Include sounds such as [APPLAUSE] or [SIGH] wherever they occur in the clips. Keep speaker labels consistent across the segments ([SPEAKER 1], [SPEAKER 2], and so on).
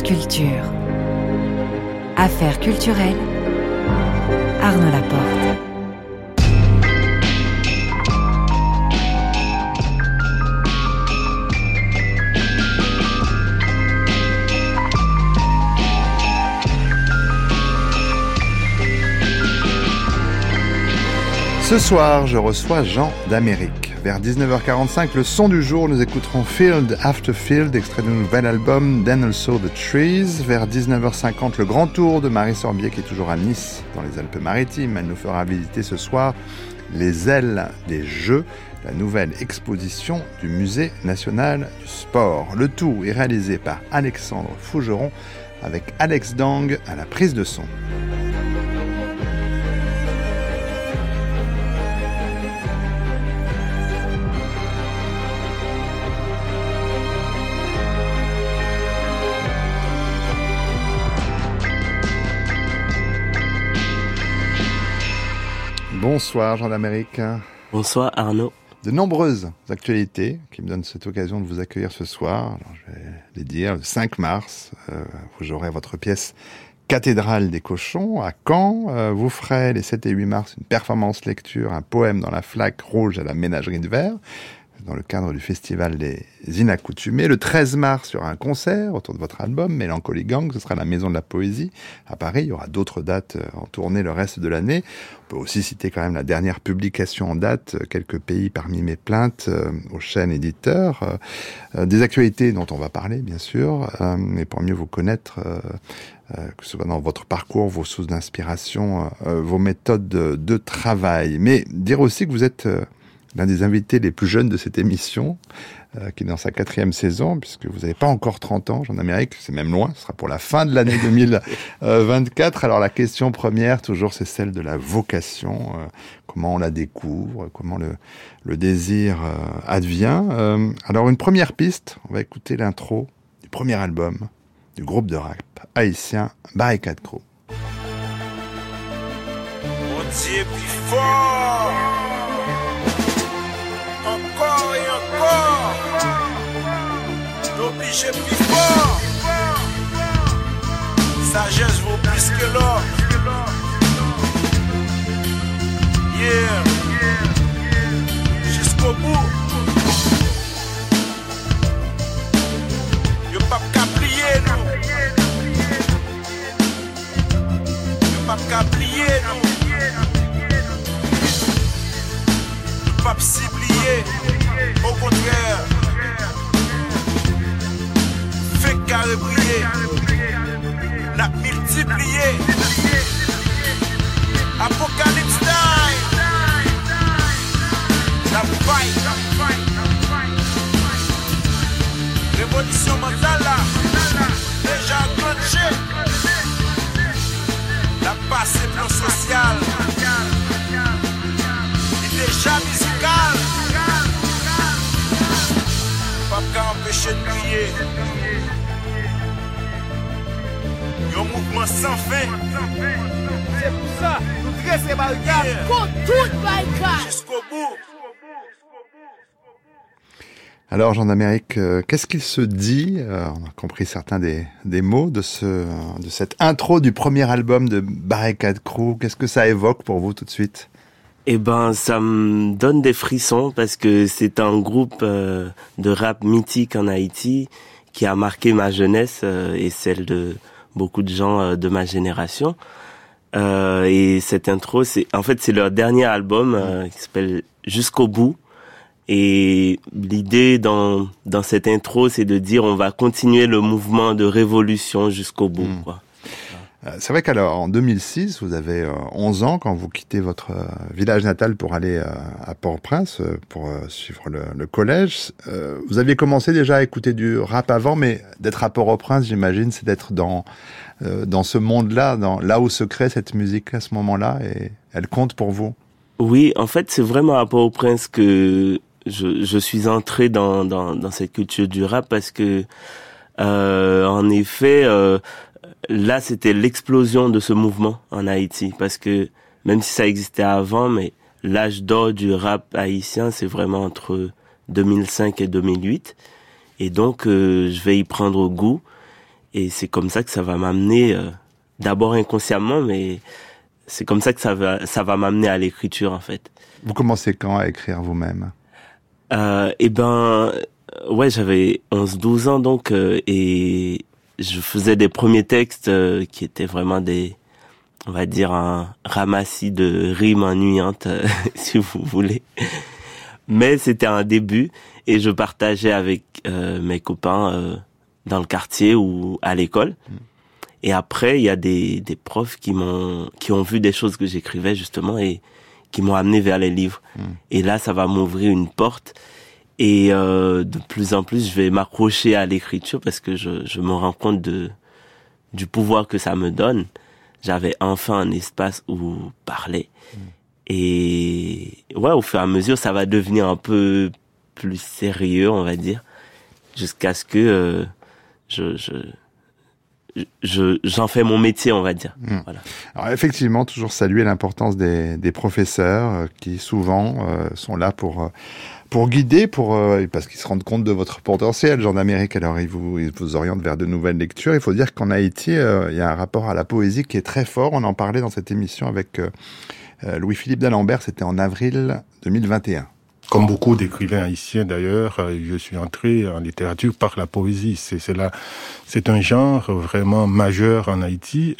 [SPEAKER 1] Culture. Affaires culturelles. Arnaud Laporte.
[SPEAKER 2] Ce soir, je reçois Jean d'Amérique. Vers 19h45, le son du jour, nous écouterons Field After Field, extrait du nouvel album Then Also the Trees. Vers 19h50, le grand tour de Marie Sorbier, qui est toujours à Nice, dans les Alpes-Maritimes. Elle nous fera visiter ce soir les ailes des jeux, la nouvelle exposition du Musée national du sport. Le tout est réalisé par Alexandre Fougeron, avec Alex Dang à la prise de son. Bonsoir Jean d'Amérique.
[SPEAKER 3] Bonsoir Arnaud.
[SPEAKER 2] De nombreuses actualités qui me donnent cette occasion de vous accueillir ce soir. Alors, je vais les dire. Le 5 mars, euh, vous jouerez votre pièce Cathédrale des cochons à Caen. Euh, vous ferez les 7 et 8 mars une performance lecture, un poème dans la flaque rouge à la ménagerie de verre dans le cadre du festival des Inaccoutumés. Le 13 mars, aura un concert autour de votre album, Mélancolie Gang, ce sera la Maison de la Poésie à Paris. Il y aura d'autres dates euh, en tournée le reste de l'année. On peut aussi citer quand même la dernière publication en date, euh, quelques pays parmi mes plaintes euh, aux chaînes éditeurs. des actualités dont on va parler, bien sûr, mais pour mieux vous connaître, que ce soit dans votre parcours, vos sources d'inspiration, vos méthodes de, de, travail. Mais dire aussi que vous êtes l'un des invités les plus jeunes de cette émission, euh, qui est dans sa quatrième saison, puisque vous n'avez pas encore 30 ans, en Amérique, c'est même loin, ce sera pour la fin de l'année 2024. Alors la question première, toujours, c'est celle de la vocation, euh, comment on la découvre, comment le, désir euh, advient. alors une première piste, on va écouter l'intro du premier album du groupe de rap haïtien Barricade Crew.
[SPEAKER 4] Sagesse vaut plus que l'or. Yeah. Jusqu'au bout. Yo pas qu'à plier nous. Yo pas qu'à plier pas. Au contraire. Carré briller, la multiplier. Apocalypse time, la fight. Révolution mentale déjà enclenchée. La passe est plan social, il est déjà musical. Pas qu'à empêcher de crier. Un mouvement sans fin. C'est pour ça, nous dressons barricades yeah. contre toute barricade. Jusqu'au bout.
[SPEAKER 2] Alors, Jean d'Amérique, euh, qu'est-ce qu'il se dit euh, On a compris certains des, des mots de, ce, de cette intro du premier album de Barricade Crew. Qu'est-ce que ça évoque pour vous tout de suite?
[SPEAKER 3] Eh ben, ça me donne des frissons parce que c'est un groupe euh, de rap mythique en Haïti qui a marqué ma jeunesse euh, et celle de beaucoup de gens euh, de ma génération. Et cette intro, c'est en fait c'est leur dernier album qui s'appelle Jusqu'au bout. Et l'idée dans dans cette intro, c'est de dire on va continuer le mouvement de révolution jusqu'au bout. Mm. Quoi.
[SPEAKER 2] C'est vrai qu'alors en 2006, vous avez 11 ans quand vous quittez votre village natal pour aller à Port-au-Prince pour suivre le, collège. Vous aviez commencé déjà à écouter du rap avant, mais d'être à Port-au-Prince, j'imagine, c'est d'être dans euh, dans ce monde-là, là où se crée cette musique à ce moment-là, et elle compte pour vous?
[SPEAKER 3] Oui, en fait, c'est vraiment à Port-au-Prince que je, je, suis entré dans, dans, dans, cette culture du rap parce que, euh, en effet, euh, là, c'était l'explosion de ce mouvement en Haïti, parce que même si ça existait avant, mais l'âge d'or du rap haïtien, c'est vraiment entre 2005 et 2008. Et donc, euh, je vais y prendre goût. et c'est comme ça que ça va m'amener, d'abord inconsciemment, mais c'est comme ça que ça va, ça va m'amener à l'écriture en fait.
[SPEAKER 2] Vous commencez quand à écrire vous-même?
[SPEAKER 3] Euh, Eh ben, ouais, j'avais 11-12 ans donc et je faisais des premiers textes qui étaient vraiment des on va dire un ramassis de rimes ennuyantes, euh, [LAUGHS] si vous voulez. Mais c'était un début et je partageais avec euh, mes copains euh, dans le quartier ou à l'école. Mm. Et après, il y a des, des profs qui m'ont qui ont vu des choses que j'écrivais justement et qui m'ont amené vers les livres. Mm. Et là, ça va m'ouvrir une porte. Et de plus en plus, je vais m'accrocher à l'écriture parce que je, je me rends compte de du pouvoir que ça me donne j'avais enfin un espace où parler. Mm. Et ouais, au fur et à mesure, ça va devenir un peu plus sérieux, on va dire, jusqu'à ce que euh, je, je j'en fais mon métier, on va dire. Mm. Voilà.
[SPEAKER 2] Alors effectivement, toujours saluer l'importance des, des professeurs euh, qui souvent euh, sont là pour pour guider, pour euh, parce qu'ils se rendent compte de votre potentiel, genre d'Amérique. Alors ils vous, ils vous orientent vers de nouvelles lectures. Il faut dire qu'en Haïti, euh, il y a un rapport à la poésie qui est très fort. On en parlait dans cette émission avec euh, Louis-Philippe d'Alembert. C'était en avril 2021.
[SPEAKER 5] Comme beaucoup d'écrivains haïtiens d'ailleurs, je suis entré en littérature par la poésie. C'est là, c'est un genre vraiment majeur en Haïti.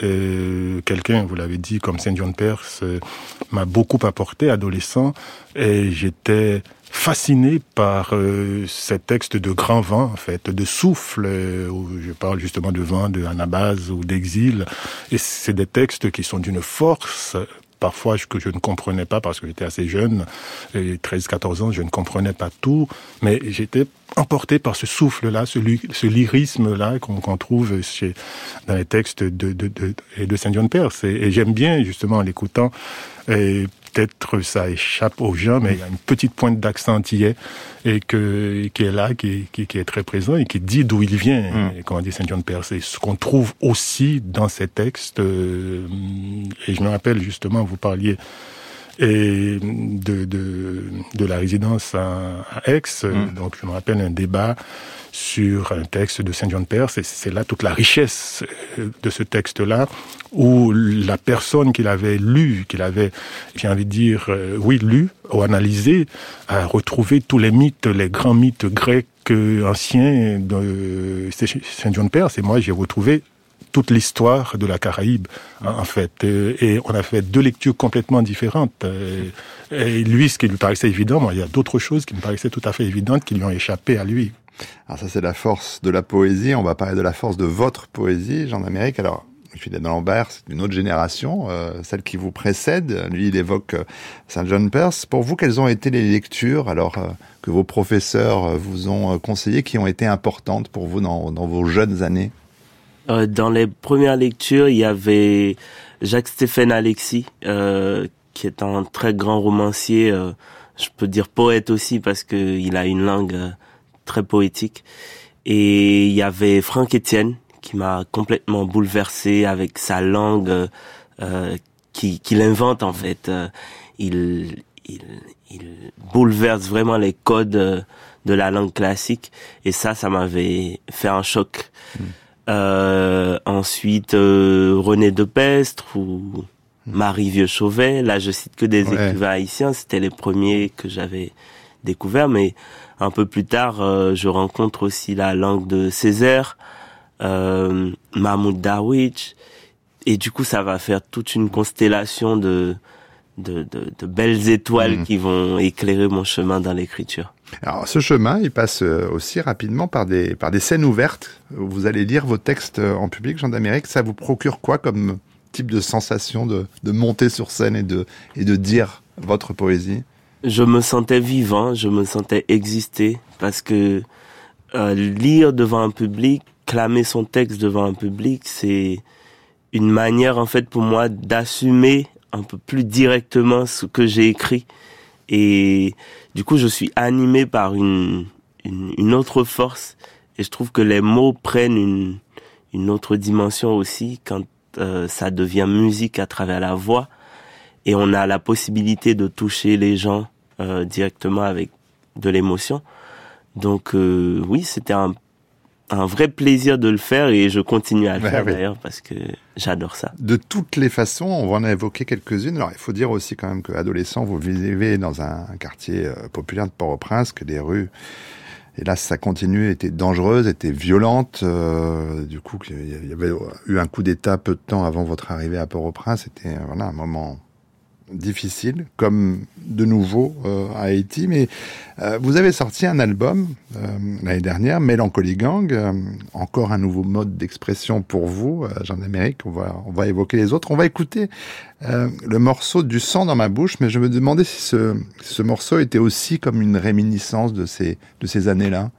[SPEAKER 5] Quelqu'un, vous l'avez dit, comme Saint John Perse, m'a beaucoup apporté adolescent, et j'étais fasciné par euh, ces textes de grand vent, en fait, de souffle, euh, où je parle justement de vent, de anabase ou d'exil. Et c'est des textes qui sont d'une force parfois que je ne comprenais pas parce que j'étais assez jeune, 13-14 ans, je ne comprenais pas tout, mais j'étais emporté par ce souffle-là, ce, ce lyrisme-là qu'on trouve chez, dans les textes de, de, de, de Saint John Perse. Et, et j'aime bien, justement, en l'écoutant, peut-être ça échappe aux gens, mais il y a une petite pointe d'accent antillais et que, qui est là, qui, qui, qui, est très présent et qui dit d'où il vient, mm. et, comment dit Saint John Perse. ce qu'on trouve aussi dans ces textes, euh, et je me rappelle justement, vous parliez et de, de, de la résidence à, Aix, mm. donc je me rappelle un débat sur un texte de Saint John Perse, et c'est là toute la richesse euh, de ce texte-là, où la personne qu'il avait lu, qu'il avait, j'ai envie de dire, euh, oui, lu ou analysé, a retrouvé tous les mythes, les grands mythes grecs euh, anciens de Saint John Perse, et moi j'ai retrouvé toute l'histoire de la Caraïbe, en fait. Et on a fait deux lectures complètement différentes. Et lui, ce qui lui paraissait évident, moi, il y a d'autres choses qui me paraissaient tout à fait évidentes qui lui ont échappé à lui.
[SPEAKER 2] Alors ça, c'est la force de la poésie. On va parler de la force de votre poésie, Jean d'Amérique. Alors, Philippe Lambert, c'est une autre génération, euh, celle qui vous précède. Lui, il évoque euh, Saint John Perse. Pour vous, quelles ont été les lectures alors euh, que vos professeurs vous ont conseillées, qui ont été importantes pour vous dans, dans vos jeunes années?
[SPEAKER 3] Dans les premières lectures, il y avait Jacques-Stéphane Alexis, qui est un très grand romancier. je peux dire poète aussi parce qu'il a une langue très poétique. Et il y avait Franck Etienne qui m'a complètement bouleversé avec sa langue euh, qui qu'il invente en fait. Euh, il, il, il bouleverse vraiment les codes de la langue classique et ça, ça m'avait fait un choc. Hmm. Euh, ensuite, euh, René de Pestre ou hmm. Marie Vieux-Chauvet. Là, je cite que des écrivains haïtiens. C'était les premiers que j'avais découverts, mais un peu plus tard, euh, je rencontre aussi la langue de Césaire, euh, Mahmoud Darwich, et du coup, ça va faire toute une constellation de de, de, belles étoiles mm. qui vont éclairer mon chemin dans l'écriture.
[SPEAKER 2] Alors ce chemin, il passe euh, aussi rapidement par des par des scènes ouvertes. Vous allez lire vos textes en public, Jean d'Amérique. Ça vous procure quoi comme type de sensation de, de monter sur scène et de et de dire votre poésie?
[SPEAKER 3] Je me sentais vivant, je me sentais exister parce que euh, lire devant un public, clamer son texte devant un public, c'est une manière en fait pour moi d'assumer un peu plus directement ce que j'ai écrit et du coup je suis animé par une, une, autre force et je trouve que les mots prennent une, une autre dimension aussi quand euh, ça devient musique à travers la voix et on a la possibilité de toucher les gens euh, directement avec de l'émotion. Donc euh, oui, c'était un un vrai plaisir de le faire et je continue à le faire d'ailleurs parce que j'adore ça.
[SPEAKER 2] De toutes les façons, on va en évoquer quelques-unes. Alors il faut dire aussi quand même qu'adolescent, vous vivez dans un quartier euh, populaire de Port-au-Prince, que les rues et là, ça continue, était dangereuse, était violente. Euh, du coup, il y avait eu un coup d'État peu de temps avant votre arrivée à Port-au-Prince. C'était voilà un moment difficile, comme de nouveau euh, à Haïti. Mais euh, vous avez sorti un album euh, l'année dernière, Mélancolie Gang, encore un nouveau mode d'expression pour vous, Jean d'Amérique. On va, on va évoquer les autres. On va écouter le morceau du sang dans ma bouche, mais je me demandais si ce, ce morceau était aussi comme une réminiscence de ces, de ces années-là.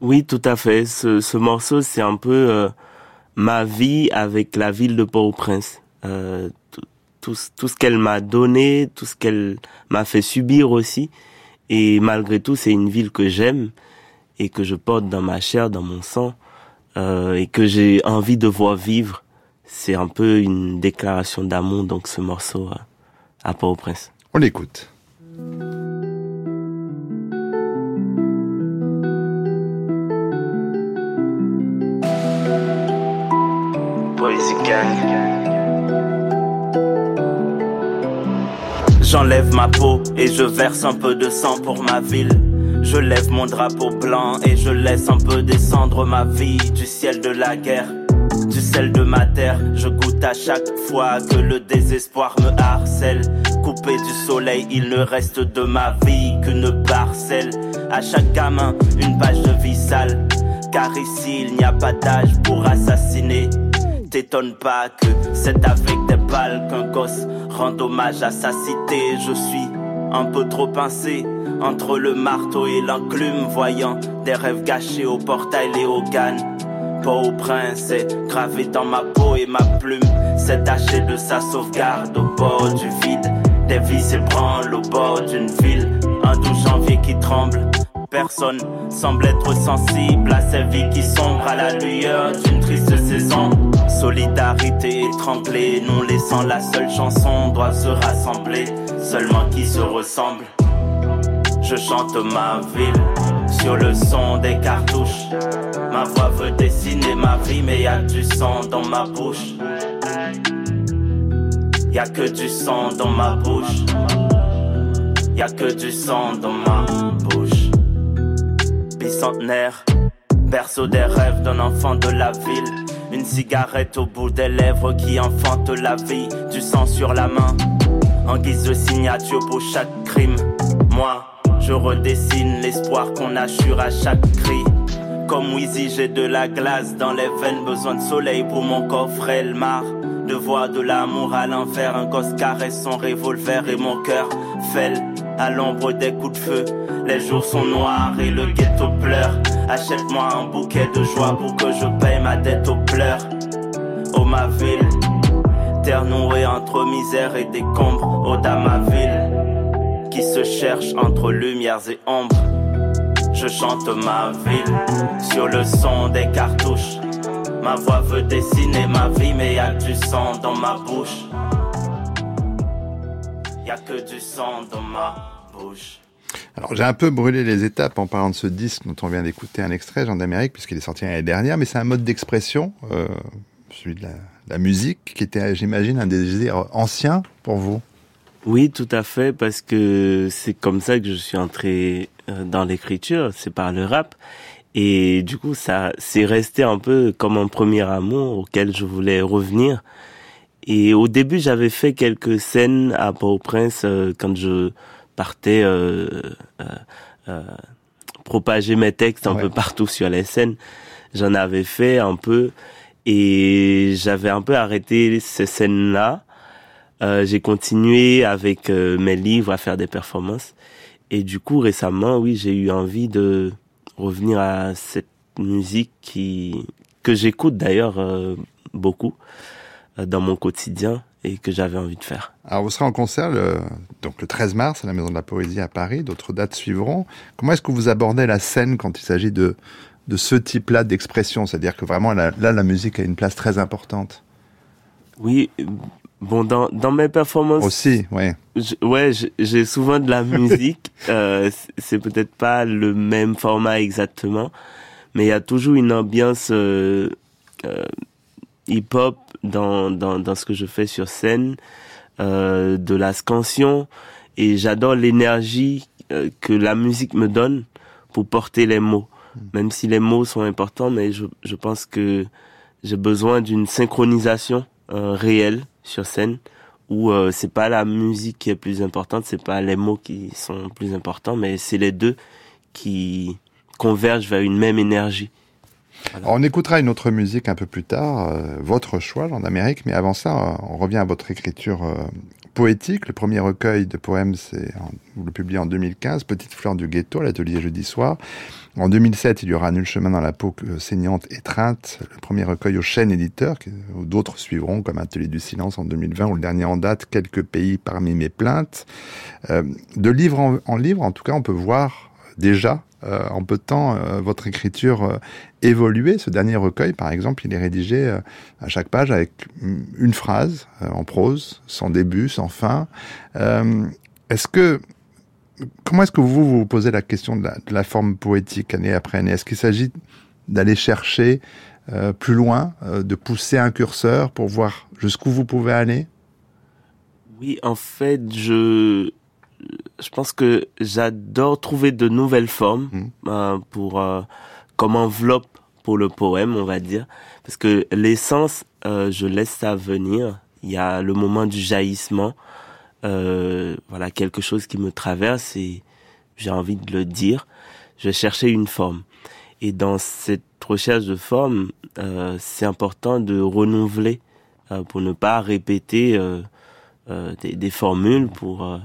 [SPEAKER 3] Oui, tout à fait. Ce, ce morceau, c'est un peu ma vie avec la ville de Port-au-Prince tout, ce qu'elle m'a donné, tout ce qu'elle m'a fait subir aussi. Et malgré tout, c'est une ville que j'aime et que je porte dans ma chair, dans mon sang, euh, et que j'ai envie de voir vivre. C'est un peu une déclaration d'amour, donc ce morceau à, à Port-au-Prince.
[SPEAKER 2] On l'écoute.
[SPEAKER 6] J'enlève ma peau et je verse un peu de sang pour ma ville. Je lève mon drapeau blanc et je laisse un peu descendre ma vie du ciel de la guerre, du sel de ma terre. Je goûte à chaque fois que le désespoir me harcèle. Coupé du soleil, il ne reste de ma vie qu'une parcelle. À chaque gamin, une page de vie sale. Car ici, il n'y a pas d'âge pour assassiner. T'étonne pas que c'est avec des balles qu'un gosse rend hommage à sa cité. Je suis un peu trop pincé entre le marteau et l'enclume, voyant des rêves gâchés au portail et au Pas au prince est gravé dans ma peau et ma plume s'est tachée de sa sauvegarde au bord du vide. Des vies s'ébranlent au bord d'une ville. Un 12 janvier qui tremble. Personne semble être sensible à ces vies qui sombrent à la lueur d'une triste saison. Solidarité étranglée, non laissant la seule chanson, doivent se rassembler, seulement qui se ressemblent. Je chante ma ville sur le son des cartouches. Ma voix veut dessiner ma vie, mais y a du sang dans ma bouche. Y a que du sang dans ma bouche. Y a que du sang dans ma bouche. Bicentenaire, berceau des rêves d'un enfant de la ville. Une cigarette au bout des lèvres qui enfante la vie, du sang sur la main, en guise de signature pour chaque crime. Moi, je redessine l'espoir qu'on assure à chaque cri. Comme Wheezy, j'ai de la glace dans les veines, besoin de soleil pour mon coffre le mar. De voir de l'amour à l'envers, un gosse caresse son revolver et mon cœur fêle à l'ombre des coups de feu. Les jours sont noirs et le ghetto pleure. Achète-moi un bouquet de joie pour que je paye ma dette aux pleurs. Oh ma ville, terre nouée entre misère et décombres. Oh ma ville, qui se cherche entre lumières et ombres. Je chante ma ville sur le son des cartouches. Ma voix veut dessiner ma vie, mais y a du sang dans ma bouche. Y a que du sang dans ma bouche.
[SPEAKER 2] Alors j'ai un peu brûlé les étapes en parlant de ce disque dont on vient d'écouter un extrait, Jean d'Amérique, puisqu'il est sorti l'année dernière, mais c'est un mode d'expression, euh, celui de la, musique, qui était, j'imagine, un désir ancien pour vous.
[SPEAKER 3] Oui, tout à fait, parce que c'est comme ça que je suis entré euh, dans l'écriture, c'est par le rap. Et du coup, ça, c'est resté un peu comme un premier amour auquel je voulais revenir. Et au début, j'avais fait quelques scènes à Port-au-Prince euh, quand je partais euh, euh, euh, propager mes textes un peu partout sur les scènes. J'en avais fait un peu et j'avais un peu arrêté ces scènes-là. Euh, j'ai continué avec mes livres à faire des performances. Et du coup, récemment, oui, j'ai eu envie de revenir à cette musique qui que j'écoute d'ailleurs euh, beaucoup dans mon quotidien et que j'avais envie de faire.
[SPEAKER 2] Alors vous serez en concert le, donc le 13 mars à la Maison de la Poésie à Paris, d'autres dates suivront. Comment est-ce que vous abordez la scène quand il s'agit de, de ce type-là d'expression? C'est-à-dire que vraiment là, la musique a une place très importante.
[SPEAKER 3] Oui, Bon, dans, dans mes performances...
[SPEAKER 2] Aussi, ouais.
[SPEAKER 3] Ouais, j'ai souvent de la [LAUGHS] musique. euh, c'est peut-être pas le même format exactement. mais il y a toujours une ambiance hip-hop dans, dans, dans ce que je fais sur scène, de la scansion, et j'adore l'énergie que la musique me donne pour porter les mots. Hmm. Même si les mots sont importants, mais je, je pense que j'ai besoin d'une synchronisation euh, réelle sur scène où euh, c'est pas la musique qui est plus importante, c'est pas les mots qui sont plus importants, mais c'est les deux qui convergent vers une même énergie.
[SPEAKER 2] On écoutera une autre musique un peu plus tard, euh, votre choix, en Amérique, mais avant ça, on revient à votre écriture euh, poétique. Le premier recueil de poèmes, c'est vous le publiez en 2015, Petite fleur du ghetto, l'atelier jeudi soir. En 2007, il y aura Nul chemin dans la peau saignante, étreinte, le premier recueil au chêne éditeur, d'autres suivront comme Atelier du silence en 2020 ou le dernier en date, Quelques pays parmi mes plaintes. Euh, de livre en, livre, en tout cas, on peut voir déjà euh, en peu de temps euh, votre écriture euh, évoluer. Ce dernier recueil, par exemple, il est rédigé à chaque page avec une phrase en prose, sans début, sans fin. est-ce que comment est-ce que vous vous posez la question de la, forme poétique année après année? Est-ce qu'il s'agit d'aller chercher plus loin, de pousser un curseur pour voir jusqu'où vous pouvez aller?
[SPEAKER 3] Oui, en fait, je je pense que j'adore trouver de nouvelles formes mmh. euh, pour euh, comme enveloppe pour le poème, on va dire, parce que l'essence, euh, je laisse ça venir. Il y a le moment du jaillissement, voilà quelque chose qui me traverse et j'ai envie de le dire. Je chercher une forme. Et dans cette recherche de forme, c'est important de renouveler pour ne pas répéter des, des, formules pour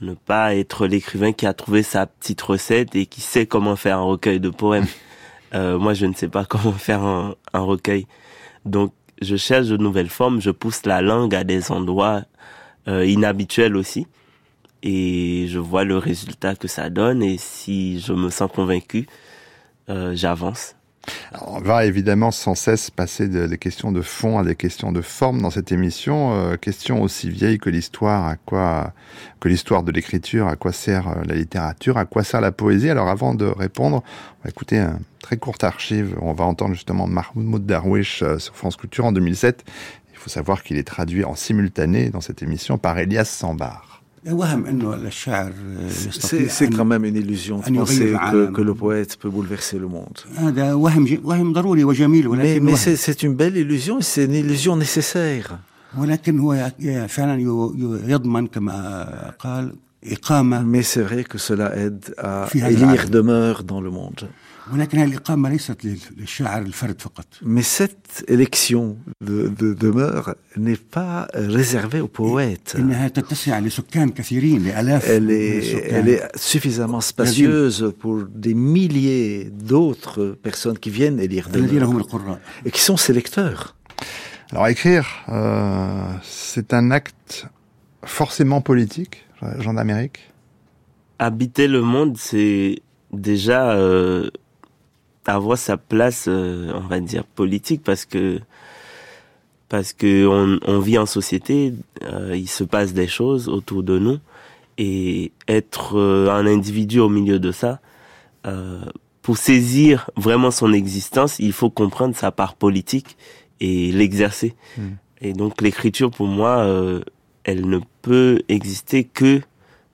[SPEAKER 3] ne pas être l'écrivain qui a trouvé sa petite recette et qui sait comment faire un recueil de poèmes. [LAUGHS] Euh, moi, je ne sais pas comment faire un, recueil. Donc, je cherche de nouvelles formes, je pousse la langue à des endroits euh, inhabituels aussi. Et je vois le résultat que ça donne. Et si je me sens convaincu, euh, j'avance.
[SPEAKER 2] On va évidemment sans cesse passer des questions de fond à des questions de forme dans cette émission. Euh, question aussi vieille que l'histoire, à quoi que l'histoire de l'écriture, à quoi sert euh, la littérature, à quoi sert la poésie. Alors avant de répondre, on va écouter un très courte archive. On va entendre justement Mahmoud Darwish euh, sur France Culture en 2007. Il faut savoir qu'il est traduit en simultané dans cette émission par Elias Sambar.
[SPEAKER 7] C'est quand même une illusion de penser que, que, le poète peut bouleverser le monde. Mais, mais c'est une belle illusion, c'est une illusion nécessaire. Mais c'est vrai que cela aide à élire demeure dans le monde. Mais cette élection de, de demeure n'est pas réservée aux poètes. Elle est, elle est suffisamment spacieuse pour des milliers d'autres personnes qui viennent élire demeure et qui sont ses lecteurs.
[SPEAKER 2] Alors écrire, euh, c'est un acte forcément politique, Jean d'Amérique?
[SPEAKER 3] Habiter le monde, c'est déjà euh, avoir sa place, euh, on va dire politique, parce que parce que on, on vit en société, euh, il se passe des choses autour de nous, et être euh, un individu au milieu de ça, pour saisir vraiment son existence, il faut comprendre sa part politique et l'exercer. Hmm. Et donc l'écriture, pour moi, elle ne peut exister que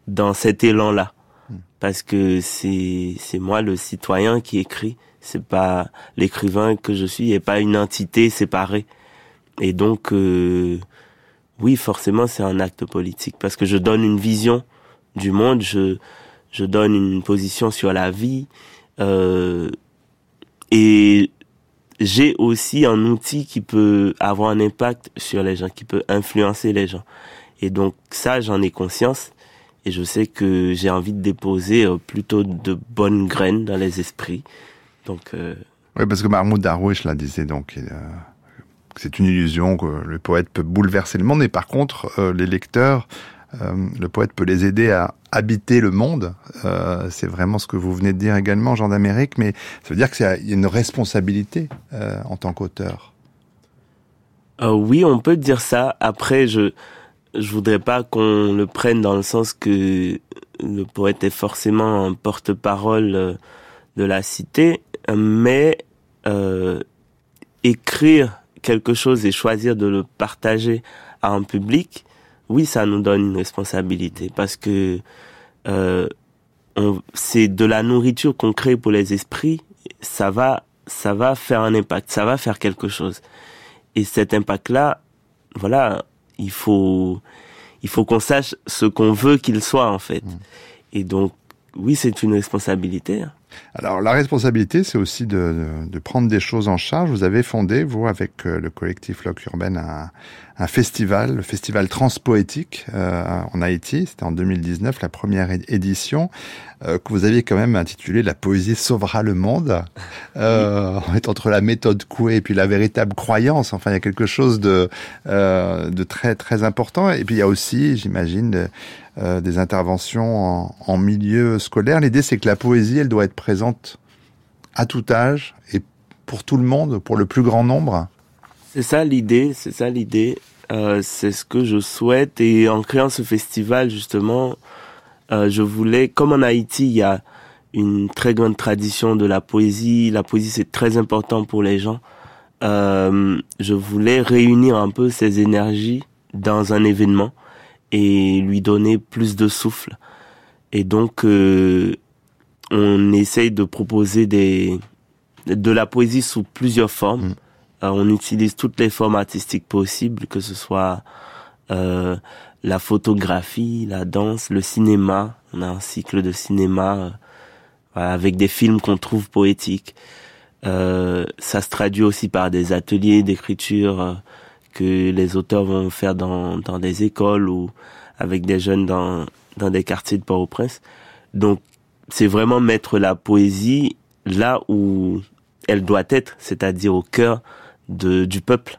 [SPEAKER 3] dans cet élan-là, hmm. parce que c'est c'est moi le citoyen qui écrit c'est pas l'écrivain que je suis et pas une entité séparée. Et donc, euh, oui, forcément, c'est un acte politique parce que je donne une vision du monde, je, je donne une position sur la vie euh, et j'ai aussi un outil qui peut avoir un impact sur les gens, qui peut influencer les gens. Et donc ça, j'en ai conscience et je sais que j'ai envie de déposer euh, plutôt de bonnes graines dans les esprits donc, euh...
[SPEAKER 2] Oui, parce que Mahmoud Darwish la disait, donc, euh, c'est une illusion que le poète peut bouleverser le monde, et par contre, euh, les lecteurs, le poète peut les aider à habiter le monde. c'est vraiment ce que vous venez de dire également, Jean d'Amérique, mais ça veut dire qu'il y a une responsabilité en tant qu'auteur.
[SPEAKER 3] oui, on peut dire ça. Après, je je voudrais pas qu'on le prenne dans le sens que le poète est forcément un porte-parole de la cité, mais écrire quelque chose et choisir de le partager à un public, oui, ça nous donne une responsabilité parce que euh, c'est de la nourriture qu'on crée pour les esprits. Ça va, ça va faire un impact, ça va faire quelque chose. Et cet impact-là, voilà, il faut, il faut qu'on sache ce qu'on veut qu'il soit en fait. Mmh. Et donc, oui, c'est une responsabilité.
[SPEAKER 2] Alors la responsabilité, c'est aussi de, de, prendre des choses en charge. Vous avez fondé, vous, avec euh, le collectif Loc Urbaine, un, un, festival, le festival Transpoétique euh, en Haïti. C'était en 2019, la première édition, euh, que vous aviez quand même intitulé La poésie sauvera le monde. [LAUGHS] Euh, on est entre la méthode Coué et puis la véritable croyance. Enfin, il y a quelque chose de, euh, de très très important. Et puis il y a aussi, j'imagine, euh, des interventions en, milieu scolaire. L'idée, c'est que la poésie, elle doit être présente à tout âge et pour tout le monde, pour le plus grand nombre.
[SPEAKER 3] C'est ça l'idée, c'est ça l'idée. Euh, c'est ce que je souhaite. Et en créant ce festival, justement, euh, je voulais, comme en Haïti, il y a une très grande tradition de la poésie. La poésie, c'est très important pour les gens. je voulais réunir un peu ces énergies dans un événement et lui donner plus de souffle. Et donc, euh, on essaye de proposer des, de la poésie sous plusieurs formes. Mm. Euh, on utilise toutes les formes artistiques possibles, que ce soit euh, la photographie, la danse, le cinéma. On a un cycle de cinéma avec des films qu'on trouve poétiques. ça se traduit aussi par des ateliers d'écriture que les auteurs vont faire dans, dans des écoles ou avec des jeunes dans, dans des quartiers de Port-au-Prince. Donc, c'est vraiment mettre la poésie là où elle doit être, c'est-à-dire au cœur de, du peuple.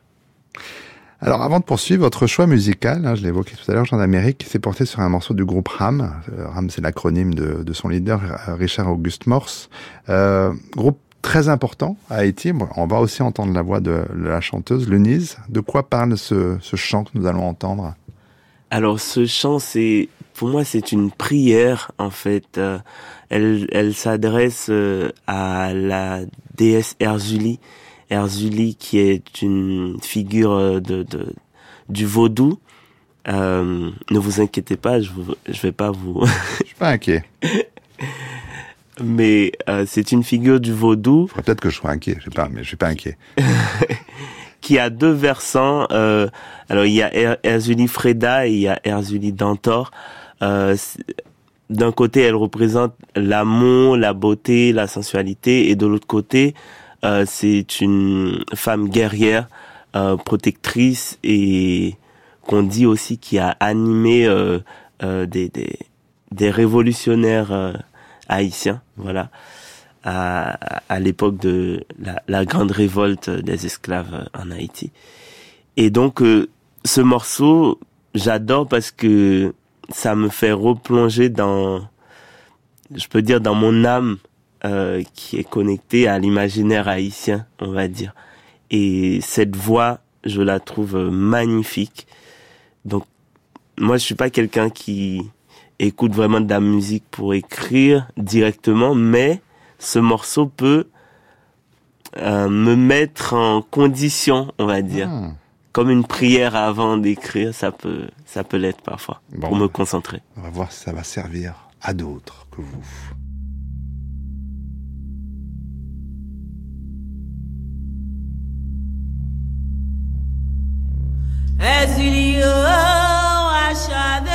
[SPEAKER 2] Alors avant de poursuivre, votre choix musical, hein, je l'évoquais tout à l'heure, Jean d'Amérique, s'est porté sur un morceau du groupe RAM. Euh, RAM, c'est l'acronyme de, de, son leader, Richard Auguste Morse. Euh, groupe très important à Haïti. On va aussi entendre la voix de, la chanteuse Lenise. De quoi parle ce, ce chant que nous allons entendre?
[SPEAKER 3] Alors ce chant, c'est pour moi c'est une prière en fait. Euh, elle, elle s'adresse euh, à la déesse Erzuli, Erzuli qui est une figure euh, de, de du vaudou. Euh, ne vous inquiétez pas, je, je vais pas vous.
[SPEAKER 2] je suis pas inquiet. [LAUGHS]
[SPEAKER 3] mais euh, c'est une figure du vaudou.
[SPEAKER 2] Peut-être que je sois inquiet, je sais pas, mais je suis pas inquiet. [LAUGHS]
[SPEAKER 3] qui a deux versants. Euh, alors il y a er Erzuli Freda et il y a Erzuli Dantor. Euh, D'un côté, elle représente l'amour, la beauté, la sensualité, et de l'autre côté, euh, c'est une femme guerrière, euh, protectrice et qu'on dit aussi qui a animé euh, des, des, des révolutionnaires haïtien, voilà, à, à l'époque de la, la, grande révolte des esclaves en Haïti. Et donc, euh, ce morceau, j'adore parce que ça me fait replonger dans, je peux dire, dans mon âme euh, qui est connectée à l'imaginaire haïtien, on va dire. Et cette voix, je la trouve magnifique. Donc, moi, je suis pas quelqu'un qui écoute vraiment de la musique pour écrire directement, mais ce morceau peut euh, me mettre en condition, on va dire. Hmm. Comme une prière avant d'écrire, ça peut, ça peut l'être parfois, pour me concentrer.
[SPEAKER 2] On va voir si ça va servir à d'autres que vous.
[SPEAKER 8] Nobala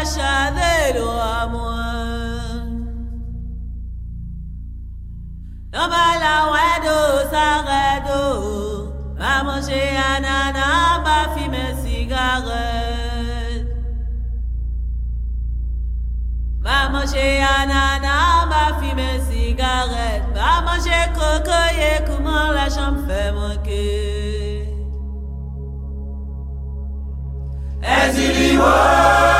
[SPEAKER 8] washadelo amon Nobala wedo saredo Vamos anana ba fumer cigarette Vamos anana ba fumer cigarette Va manger cocoyer, comment la chambre fait manquer. Est-il à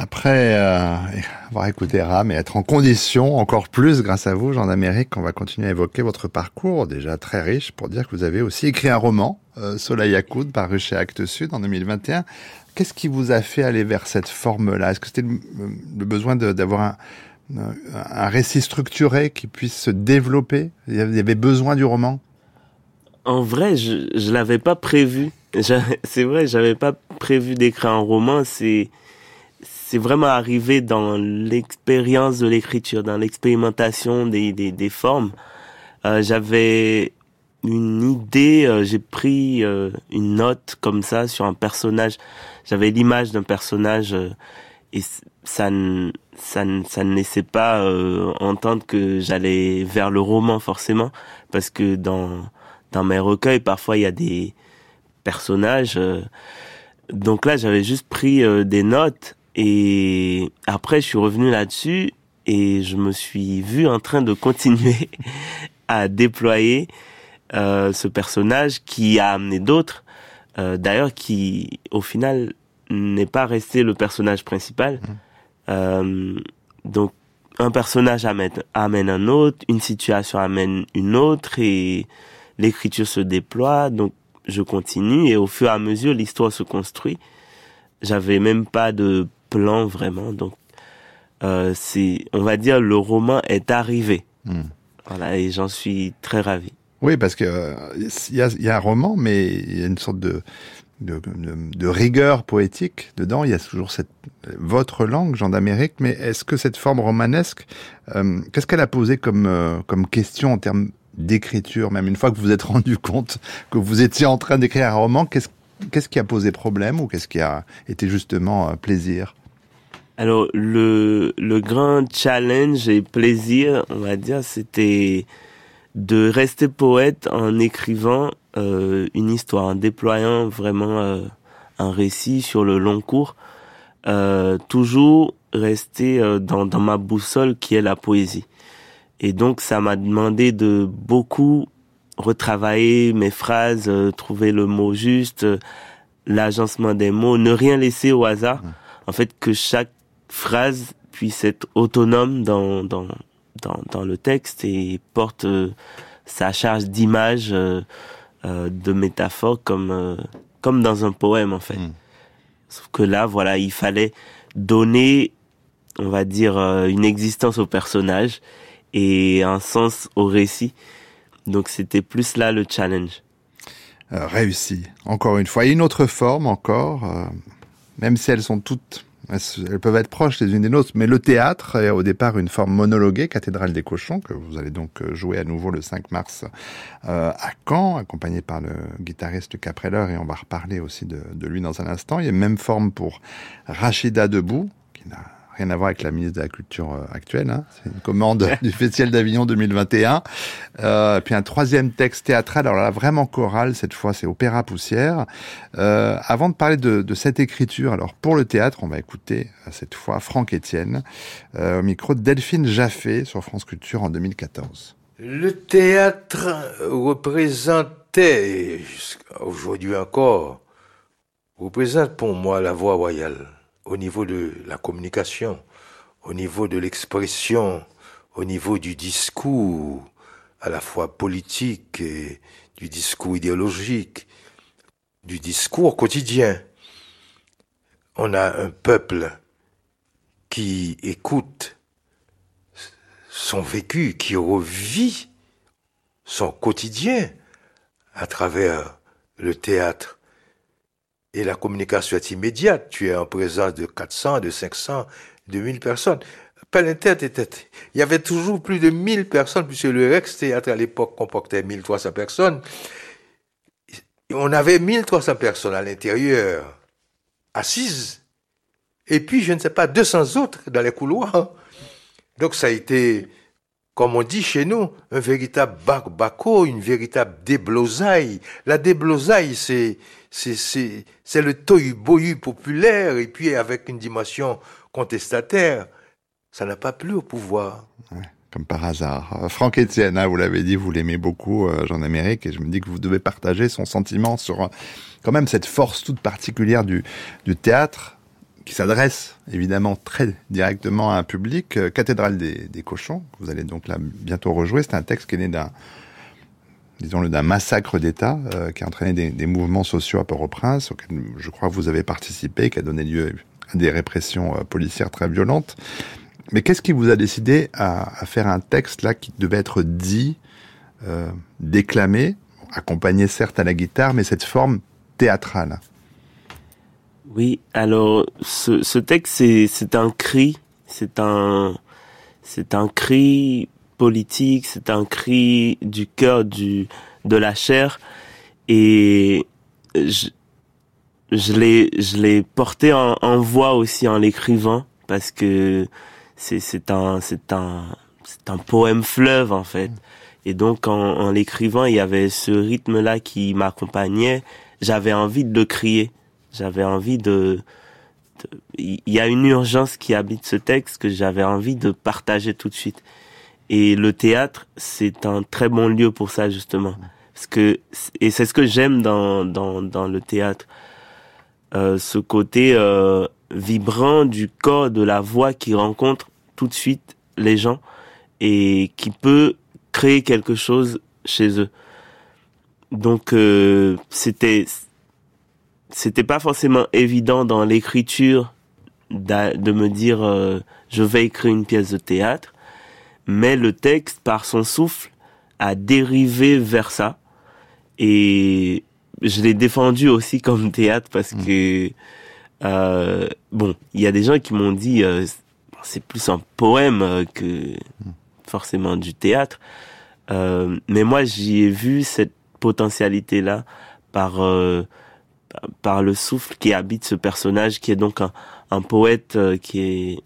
[SPEAKER 2] Après euh, avoir écouté Ram et être en condition, encore plus grâce à vous, Jean d'Amérique, on va continuer à évoquer votre parcours, déjà très riche, pour dire que vous avez aussi écrit un roman, euh, Soleil à coude, paru chez Actes Sud en 2021. Qu'est-ce qui vous a fait aller vers cette forme-là? Est-ce que c'était le, besoin d'avoir un, un récit structuré qui puisse se développer? Il y avait besoin du roman?
[SPEAKER 3] En vrai, je je l'avais pas prévu. [LAUGHS] C'est vrai, j'avais pas prévu d'écrire un roman. C'est c'est vraiment arrivé dans l'expérience de l'écriture, dans l'expérimentation des, des des formes. Euh, j'avais une idée, euh, j'ai pris euh, une note comme ça sur un personnage. J'avais l'image d'un personnage euh, et ça ne ça ne ça ne laissait pas euh, entendre que j'allais vers le roman forcément parce que dans dans mes recueils parfois il y a des personnages euh, donc là j'avais juste pris euh, des notes et après je suis revenu là-dessus et je me suis vu en train de continuer [LAUGHS] à déployer euh, ce personnage qui a amené d'autres euh, d'ailleurs qui au final n'est pas resté le personnage principal euh, donc un personnage amène, amène un autre, une situation amène une autre et l'écriture se déploie. Donc je continue et au fur et à mesure l'histoire se construit. J'avais même pas de plan vraiment, donc euh, c'est, on va dire, le roman est arrivé.
[SPEAKER 2] Hmm.
[SPEAKER 3] Voilà et j'en suis très ravi.
[SPEAKER 2] Oui, parce que euh, il y, a, il y a un roman, mais il y a une sorte de, de, de- de rigueur poétique dedans. Il y a toujours cette votre langue, Jean d'Amérique. Mais est-ce que cette forme romanesque, euh, qu'est-ce qu'elle a posé comme euh, comme question en termes d'écriture Même une fois que vous vous êtes rendu compte que vous étiez en train d'écrire un roman, qu'est-ce qui a posé problème ou qu'est-ce qui a été justement euh, plaisir?
[SPEAKER 3] Alors le le grand challenge et plaisir, on va dire, c'était de rester poète en écrivant euh, une histoire, en déployant vraiment euh, un récit sur le long cours, toujours rester dans dans ma boussole qui est la poésie. Et donc ça m'a demandé de beaucoup retravailler mes phrases, euh, trouver le mot juste, euh, l'agencement des mots, ne rien laisser au hasard. En fait, que chaque phrase puisse être autonome dans dans dans, dans le texte et porte euh, sa charge d'image, euh, euh, de métaphore comme euh, comme dans un poème en fait.
[SPEAKER 2] Mm.
[SPEAKER 3] Sauf que là, voilà, il fallait donner, on va dire, une existence au personnage et un sens au récit. Donc c'était plus là le challenge.
[SPEAKER 2] euh, réussi. Encore une fois, et une autre forme encore, euh, même si elles sont toutes, elles, peuvent être proches les unes des autres, mais le théâtre est au départ une forme monologuée, cathédrale des cochons, que vous allez donc euh, jouer à nouveau le 5 mars à Caen, accompagné par le guitariste Capreller, et on va reparler aussi de, de lui dans un instant. Il y a même forme pour Rachida Debout, qui n'a rien à voir avec la ministre de la Culture euh, actuelle. Hein. C'est une commande [LAUGHS] du Festival d'Avignon 2021. Euh, puis un troisième texte théâtral, alors là vraiment choral, cette fois c'est Opéra Poussière. Euh, avant de parler de, cette écriture, alors pour le théâtre, on va écouter cette fois Franck Etienne euh, au micro de Delphine Jaffé sur France Culture en 2014.
[SPEAKER 9] Le théâtre représentait, aujourd'hui encore, représente pour moi la voix royale au niveau de la communication, au niveau de l'expression, au niveau du discours, à la fois politique et du discours idéologique, du discours quotidien. On a un peuple qui écoute son vécu, qui revit son quotidien à travers le théâtre. Et la communication est immédiate. Tu es en présence de 400, de 500, de 1000 personnes. Il y avait toujours plus de 1000 personnes, puisque le Rex Théâtre à l'époque comportait 1300 personnes. On avait 1300 personnes à l'intérieur, assises. Et puis, je ne sais pas, 200 autres dans les couloirs. Donc, ça a été, comme on dit chez nous, un véritable baco, une véritable déblosaille. La déblosaille, c'est, c'est, c'est, le tohu populaire, et puis avec une dimension contestataire ça n'a pas plu au pouvoir.
[SPEAKER 2] comme par hasard. Euh, Franck Etienne, hein, vous l'avez dit, vous l'aimez beaucoup, euh, Jean-Amérique, et je me dis que vous devez partager son sentiment sur euh, quand même cette force toute particulière du, du théâtre qui s'adresse évidemment très directement à un public. Cathédrale des, cochons, vous allez donc là bientôt rejouer, c'est un texte qui est né d'un disons-le, d'un massacre d'État qui a entraîné des, mouvements sociaux à Port-au-Prince, auquel je crois que vous avez participé, qui a donné lieu à des répressions policières très violentes. Mais qu'est-ce qui vous a décidé à, faire un texte là qui devait être dit, euh, déclamé, accompagné certes à la guitare, mais cette forme théâtrale?
[SPEAKER 3] Oui, alors ce, texte c'est un cri, c'est un c'est un cri politique, c'est un cri du cœur, du de la chair, et je, je l'ai je l'ai porté en, en voix aussi en l'écrivant parce que c'est c'est un c'est un c'est un poème fleuve en fait. Et donc en, en l'écrivant, il y avait ce rythme là qui m'accompagnait. J'avais envie de le crier. J'avais envie de, il y a une urgence qui habite ce texte que j'avais envie de partager tout de suite. Et le théâtre, c'est un très bon lieu pour ça justement, parce que et c'est ce que j'aime dans dans dans le théâtre, euh, ce côté euh, vibrant du corps, de la voix qui rencontre tout de suite les gens et qui peut créer quelque chose chez eux. Donc euh, c'était c'était pas forcément évident dans l'écriture de me dire euh, je vais écrire une pièce de théâtre, mais le texte par son souffle a dérivé vers ça et je l'ai défendu aussi [LAUGHS] comme théâtre parce mmh. que euh, bon, il y a des gens qui m'ont dit euh, c'est plus un poème euh, que forcément du théâtre. Euh, mais moi, j'y ai vu cette potentialité-là par euh, par le souffle qui habite ce personnage, qui est donc un, un poète qui est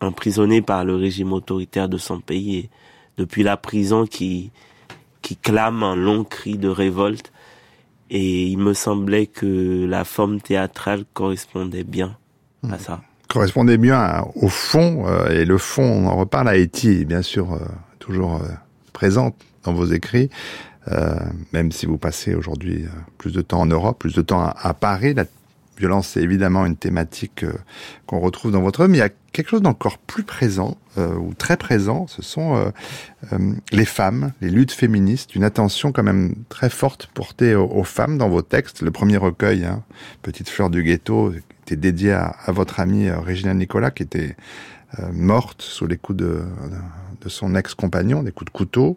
[SPEAKER 3] emprisonné par le régime autoritaire de son pays et depuis la prison qui qui clame un long cri de révolte et il me semblait que la forme théâtrale correspondait bien à hmm. ça.
[SPEAKER 2] Correspondait bien au fond, euh, et le fond, on en reparle, Haïti, bien sûr, euh, toujours euh, présente dans vos écrits, même si vous passez aujourd'hui plus de temps en Europe, plus de temps à, Paris, la violence, c'est évidemment une thématique euh, qu'on retrouve dans votre œuvre, mais il y a quelque chose d'encore plus présent, euh, ou très présent, ce sont euh, les femmes, les luttes féministes, une attention quand même très forte portée aux, femmes dans vos textes. Le premier recueil, hein, Petite fleur du ghetto, était dédié à, votre amie Régina Nicolas, qui était morte sous les coups de, de son ex-compagnon, des coups de couteau.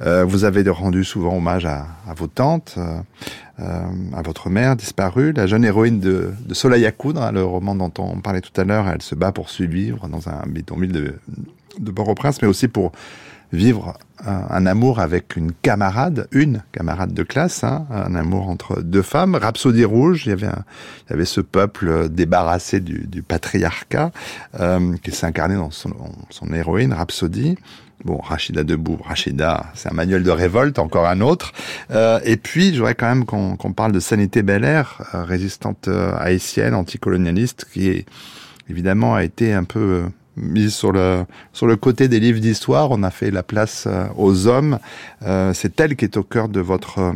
[SPEAKER 2] Euh, vous avez rendu souvent hommage à, vos tantes, euh, euh, à votre mère disparue, la jeune héroïne de, de Soleil à coudre, le roman dont on parlait tout à l'heure. Elle se bat pour survivre dans un bidonville de, de Port-au-Prince, mais aussi pour vivre un, amour avec une camarade, une camarade de classe, hein, un amour entre deux femmes. Rhapsodie rouge, il y avait, un, il y avait ce peuple débarrassé du, du patriarcat euh, qui s'est incarné dans son, son héroïne, Rhapsodie. Bon, Rachida debout, Rachida, c'est un manuel de révolte, encore un autre. Euh, et puis, je voudrais quand même qu'on parle de Sanité Bel Air, euh, résistante euh, haïtienne, anticolonialiste, qui évidemment a été un peu mise sur le sur le côté des livres d'histoire. On a fait la place euh, aux hommes. Euh, c'est elle qui est au cœur de votre euh,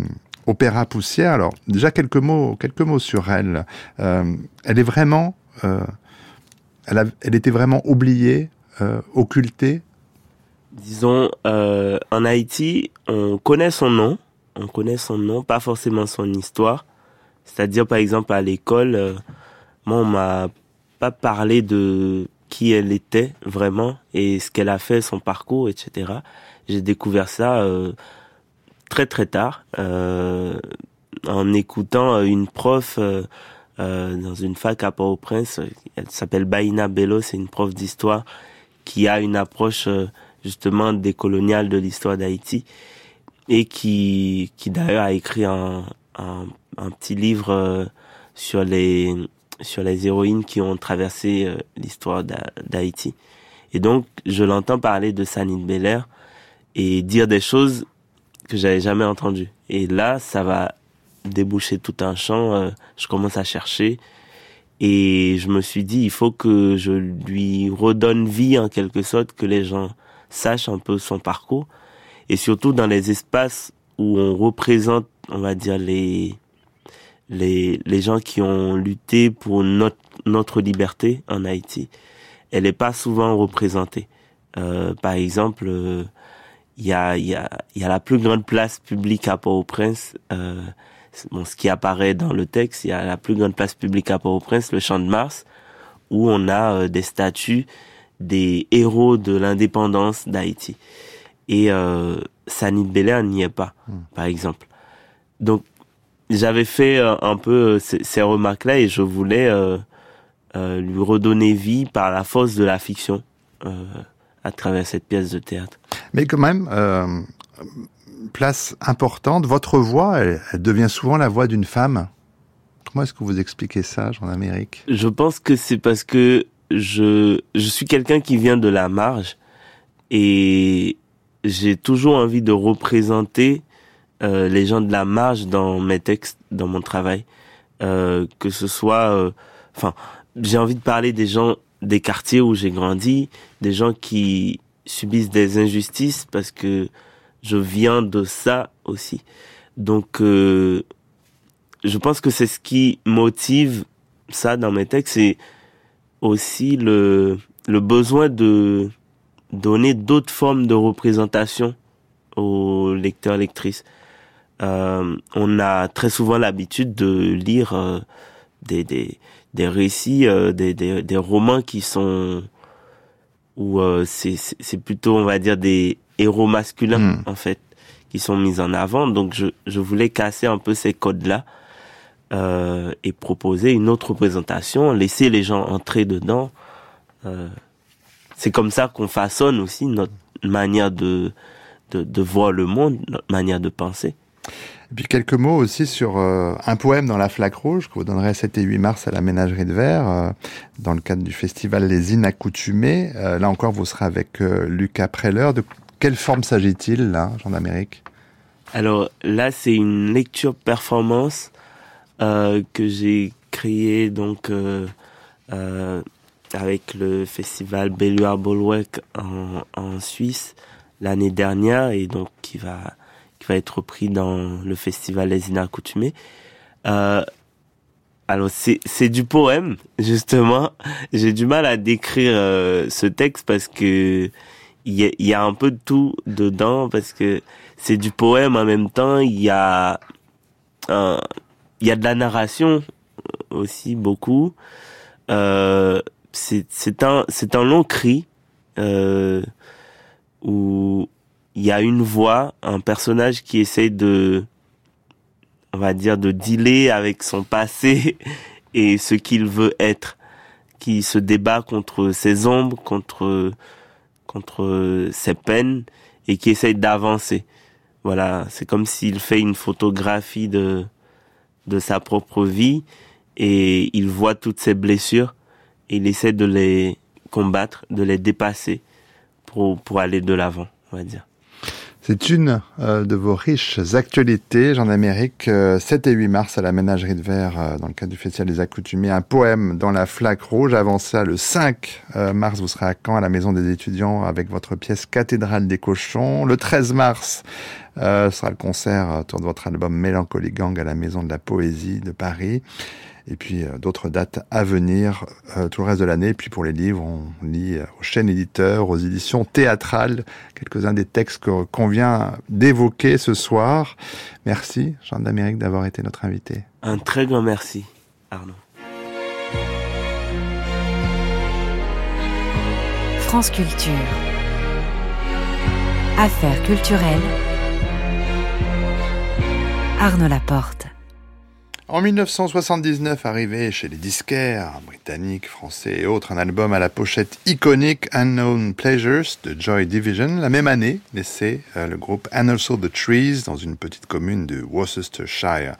[SPEAKER 2] opéra Poussière. Alors déjà quelques mots quelques mots sur elle. elle est vraiment elle, elle était vraiment oubliée, occultée.
[SPEAKER 3] Disons en Haïti, on connaît son nom, on connaît son nom, pas forcément son histoire. C'est-à-dire, par exemple, à l'école, moi, on m'a pas parlé de qui elle était vraiment et ce qu'elle a fait, son parcours, etc. J'ai découvert ça euh, très très tard euh, en écoutant une prof dans une fac à Port-au-Prince. Elle s'appelle Baina Bello, c'est une prof d'histoire qui a une approche justement décoloniale de l'histoire d'Haïti et qui, qui d'ailleurs a écrit un, un, petit livre euh, sur les sur les héroïnes qui ont traversé euh, l'histoire d'Haïti. Et donc, je l'entends parler de Sanine Belair et dire des choses que j'avais jamais entendues. Et là, ça va déboucher tout un champ. Euh, je commence à chercher et je me suis dit, il faut que je lui redonne vie en quelque sorte, que les gens sachent un peu son parcours et surtout dans les espaces où on représente, on va dire, les, les, les gens qui ont lutté pour notre, notre liberté en Haïti. Elle n'est pas souvent représentée. Euh, par exemple, euh, il y, a, y, a, y a la plus grande place publique à Port-au-Prince. Euh, bon, ce qui apparaît dans le texte, il y a la plus grande place publique à Port-au-Prince, le Champ de Mars, où on a euh, des statues des héros de l'indépendance d'Haïti et euh, Sanit Belair n'y est pas, hmm. par exemple. Donc, j'avais fait euh, un peu euh, ces, remarques-là et je voulais euh, lui redonner vie par la force de la fiction à travers cette pièce de théâtre.
[SPEAKER 2] Mais quand même, place importante, votre voix, elle, elle devient souvent la voix d'une femme. Comment est-ce que vous expliquez ça, en Amérique
[SPEAKER 3] Je pense que c'est parce que je, je suis quelqu'un qui vient de la marge et j'ai toujours envie de représenter euh, les gens de la marge dans mes textes, dans mon travail. Euh, que ce soit, euh, enfin, j'ai envie de parler des gens des quartiers où j'ai grandi, des gens qui subissent des injustices parce que je viens de ça aussi. Donc, euh, je pense que c'est ce qui motive ça dans mes textes, c'est aussi le le besoin de donner d'autres formes de représentation aux lecteurs lectrices. Euh, on a très souvent l'habitude de lire euh, des, des, des récits, euh, des, des, des, romans qui sont où c'est plutôt on va dire des héros masculins mm. en fait qui sont mis en avant. Donc je je voulais casser un peu ces codes là et proposer une autre représentation, laisser les gens entrer dedans. C'est comme ça qu'on façonne aussi notre manière de, de, de, voir le monde, notre manière de penser.
[SPEAKER 2] Et puis quelques mots aussi sur euh, un poème dans la flaque rouge que vous donnerez 7 et 8 mars à la Ménagerie de Verre euh, dans le cadre du festival Les Inaccoutumés. Euh, là encore, vous serez avec Lucas Preller. De quelle forme s'agit-il là, Jean d'Amérique
[SPEAKER 3] Alors là, c'est une lecture performance que j'ai créée donc avec le festival Belluard Bolwek en, en Suisse l'année dernière et donc qui va va être repris dans le festival Les Inaccoutumés. Euh, alors c'est du poème justement. J'ai du mal à décrire euh, ce texte parce que il y a, un peu de tout dedans parce que c'est du poème en même temps. Il y a il y a de la narration aussi beaucoup. Euh, c'est un c'est un long cri où il y a une voix, un personnage qui essaye de on va dire de dealer avec son passé [LAUGHS] et ce qu'il veut être, qui se débat contre ses ombres, contre contre ses peines et qui essaye d'avancer. Voilà, c'est comme s'il fait une photographie de de sa propre vie et il voit toutes ses blessures il essaie de les combattre, de les dépasser pour, pour aller de l'avant, on va dire.
[SPEAKER 2] C'est une euh, de vos riches actualités, Jean d'Amérique, euh, 7 et 8 mars à la Ménagerie de Verre, euh, dans le cadre du Festival des Accoutumés, un poème dans la flaque rouge. Avant ça, le 5 euh, mars, vous serez à Caen, à la Maison des étudiants, avec votre pièce Cathédrale des cochons. Le 13 mars, sera le concert autour de votre album Mélancolie Gang à la Maison de la Poésie de Paris. Et puis euh, d'autres dates à venir euh, tout le reste de l'année. Et puis pour les livres, on lit euh, aux chaînes éditeurs, aux éditions théâtrales, quelques-uns des textes qu'on vient d'évoquer ce soir. Merci, Jean d'Amérique, d'avoir été notre invité.
[SPEAKER 3] Un très grand merci, Arnaud.
[SPEAKER 1] France Culture. Affaires culturelles. Arnaud Laporte.
[SPEAKER 2] En 1979, arrivé chez les disquaires britanniques, français et autres, un album à la pochette iconique Unknown Pleasures de Joy Division. La même année, naissait euh, le groupe And Also the Trees dans une petite commune de Worcestershire.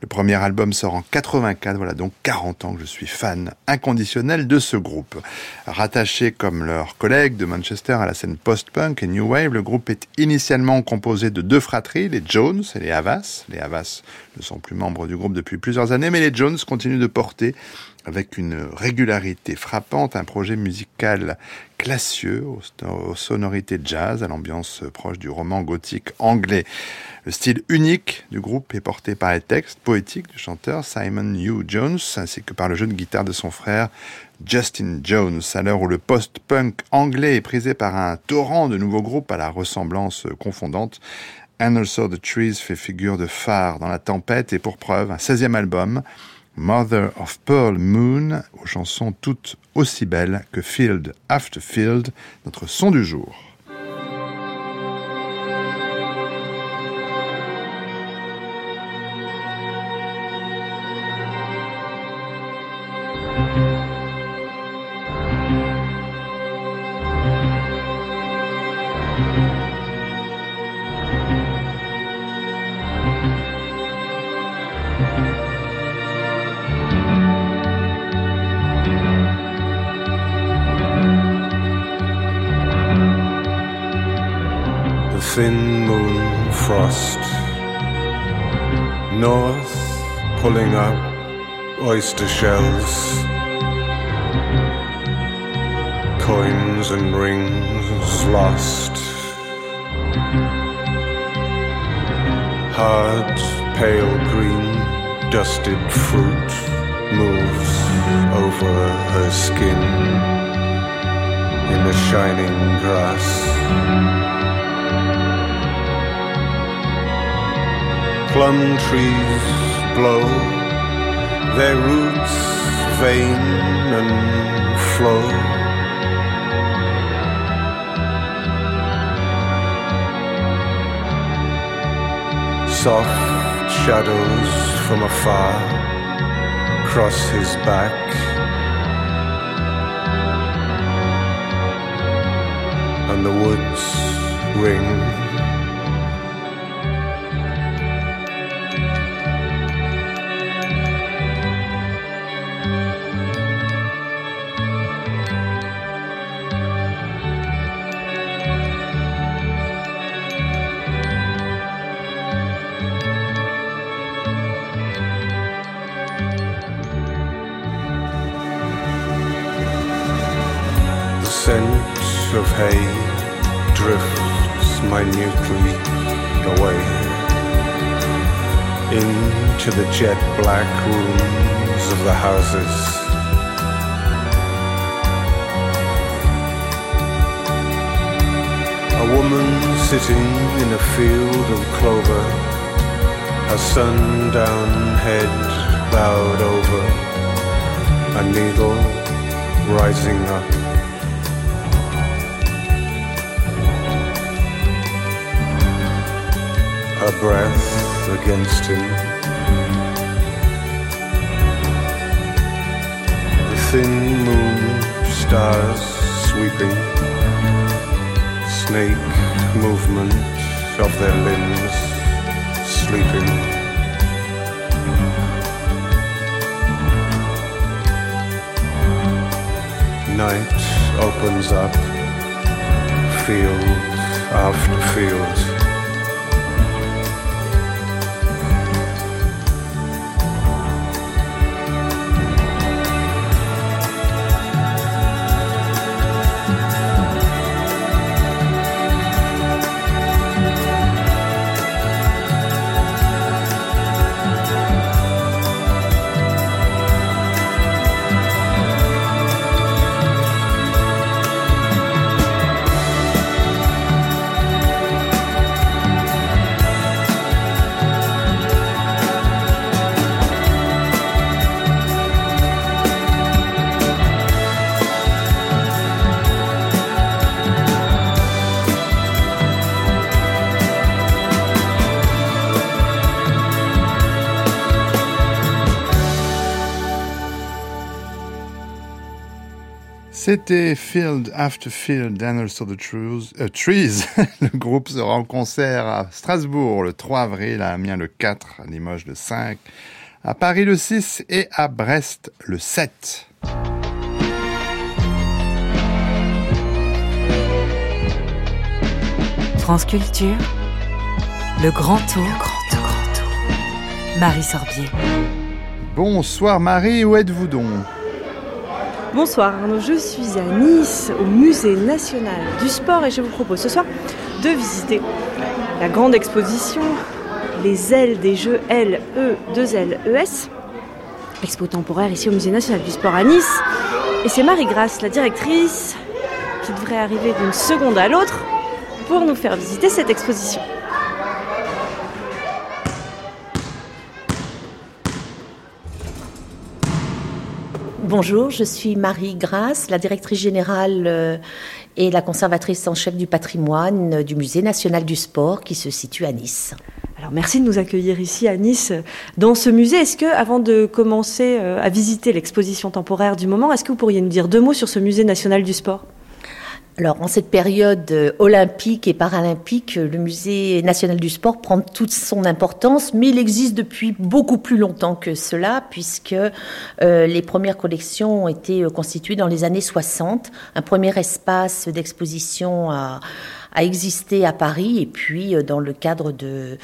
[SPEAKER 2] Le premier album sort en 84, voilà donc 40 ans que je suis fan inconditionnel de ce groupe. Rattaché comme leurs collègues de Manchester à la scène post-punk et new wave, le groupe est initialement composé de deux fratries, les Jones et les Havas. Les Havas ne sont plus membres du groupe depuis plusieurs années, mais les Jones continuent de porter avec une régularité frappante, un projet musical classieux, aux, sonorités jazz, à l'ambiance proche du roman gothique anglais. Le style unique du groupe est porté par les textes poétiques du chanteur Simon Hugh Jones, ainsi que par le jeu de guitare de son frère Justin Jones, à l'heure où le post-punk anglais est prisé par un torrent de nouveaux groupes à la ressemblance confondante. And Also the Trees fait figure de phare dans la tempête et pour preuve, un 16e album, Mother of Pearl Moon, aux chansons toutes aussi belles que Field After Field, notre son du jour.
[SPEAKER 10] Thin moon frost. North pulling up oyster shells. Coins and rings lost. Hard, pale green, dusted fruit moves over her skin in the shining grass. Plum trees blow, their roots vein and flow. Soft shadows from afar cross his back. And the woods ring into the jet black rooms of the houses. A woman sitting in a field of clover, her sundown head bowed over, a needle rising up her breath against him. Thin moon stars sweeping, snake movement of their limbs sleeping. Night opens up, field after field.
[SPEAKER 2] C'était Field After Field, Daniel Saw the Trees. Euh, trees. [LAUGHS] le groupe sera en concert à Strasbourg le 3 avril, à Amiens le 4, à Limoges le 5, à Paris le 6 et à Brest le 7.
[SPEAKER 1] France Culture, le grand tour, le grand tour, grand tour. Marie Sorbier.
[SPEAKER 2] Bonsoir Marie, où êtes-vous donc?
[SPEAKER 11] Bonsoir Arnaud, je suis à Nice, au Musée national du sport et je vous propose ce soir de visiter la grande exposition Les ailes des jeux L, E, 2 L, E, S. Expo temporaire ici au Musée national du sport à Nice. Et c'est Marie Grasse, la directrice, qui devrait arriver d'une seconde à l'autre pour nous faire visiter cette exposition.
[SPEAKER 12] Bonjour, je suis Marie Grasse, la directrice générale euh, et la conservatrice en chef du patrimoine du Musée national du sport qui se situe à Nice.
[SPEAKER 11] Alors merci de nous accueillir ici à Nice dans ce musée. Est-ce que avant de commencer euh, à visiter l'exposition temporaire du moment, est-ce que vous pourriez nous dire deux mots sur ce musée national du sport?
[SPEAKER 12] Alors, en cette période euh, olympique et paralympique, euh, le Musée national du sport prend toute son importance, mais il existe depuis beaucoup plus longtemps que cela, puisque euh, les premières collections ont été constituées dans les années 60. Un premier espace d'exposition a, a existé à Paris, et puis dans le cadre de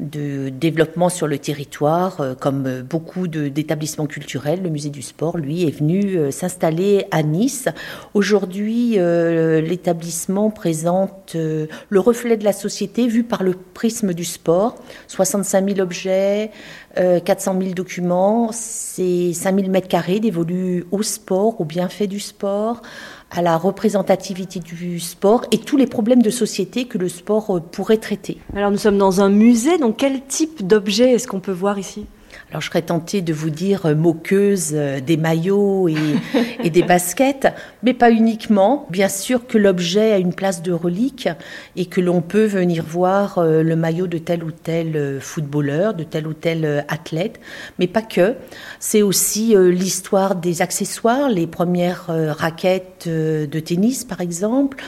[SPEAKER 12] développement sur le territoire, euh, comme beaucoup d'établissements culturels. Le musée du sport, lui, est venu euh, s'installer à Nice. Aujourd'hui, euh, l'établissement présente le reflet de la société vu par le prisme du sport. 65 000 objets, 400 000 documents, c'est 5 000 mètres carrés dévolus au sport, au bienfait du sport, à la représentativité du sport et tous les problèmes de société que le sport euh, pourrait traiter.
[SPEAKER 11] Alors nous sommes dans un musée, donc quel type d'objet est-ce qu'on peut voir ici?
[SPEAKER 12] Alors je serais tentée de vous dire euh, moqueuse euh, des maillots [LAUGHS] et, des baskets, mais pas uniquement. Bien sûr que l'objet a une place de relique et que l'on peut venir voir euh, le maillot de tel ou tel footballeur, de tel ou tel athlète, mais pas que. C'est aussi l'histoire des accessoires, les premières raquettes de tennis par exemple.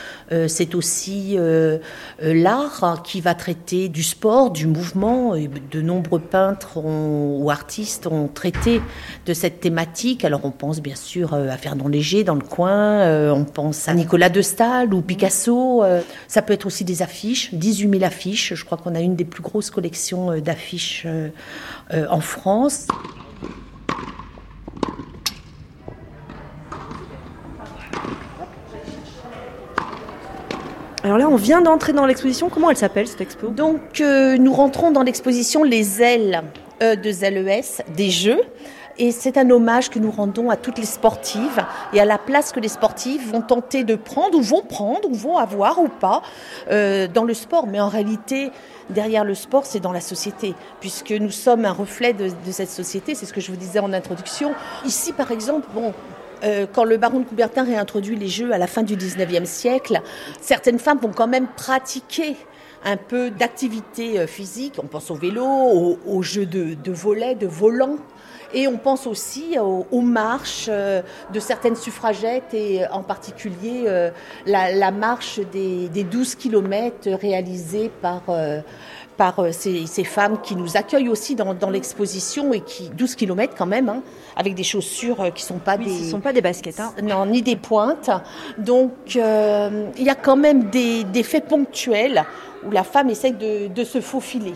[SPEAKER 12] C'est aussi l'art qui va traiter du sport, du mouvement. De nombreux peintres ont, artistes ont traité de cette thématique. Alors on pense bien sûr euh, à Fernand Léger dans le coin, euh, on pense à Nicolas de Stahl ou Picasso. Euh, ça peut être aussi des affiches, 18 000 affiches. Je crois qu'on a une des plus grosses collections d'affiches en France.
[SPEAKER 11] Alors là, on vient d'entrer dans l'exposition. Comment elle s'appelle cette expo?
[SPEAKER 12] Donc, nous rentrons dans l'exposition Les ailes E de ZLES des Jeux. Et c'est un hommage que nous rendons à toutes les sportives et à la place que les sportives vont tenter de prendre ou vont prendre ou vont avoir ou pas euh, dans le sport. Mais en réalité, derrière le sport, c'est dans la société, puisque nous sommes un reflet de, cette société. C'est ce que je vous disais en introduction. Ici, par exemple, bon, euh, quand le baron de Coubertin réintroduit les Jeux à la fin du 19e siècle, certaines femmes vont quand même pratiquer un peu d'activité euh, physique. On pense au vélo, aux, jeux de, de volet, de volant. Et on pense aussi aux, marches euh, de certaines suffragettes et euh, en particulier la, marche des, 12 kilomètres réalisée par, par ces, femmes qui nous accueillent aussi dans, l'exposition et qui 12 kilomètres quand même, hein, avec des chaussures qui sont pas des
[SPEAKER 11] sont pas des baskets, hein.
[SPEAKER 12] non ni des pointes. Donc il y a quand même des, des faits ponctuels où la femme essaie de, se faufiler.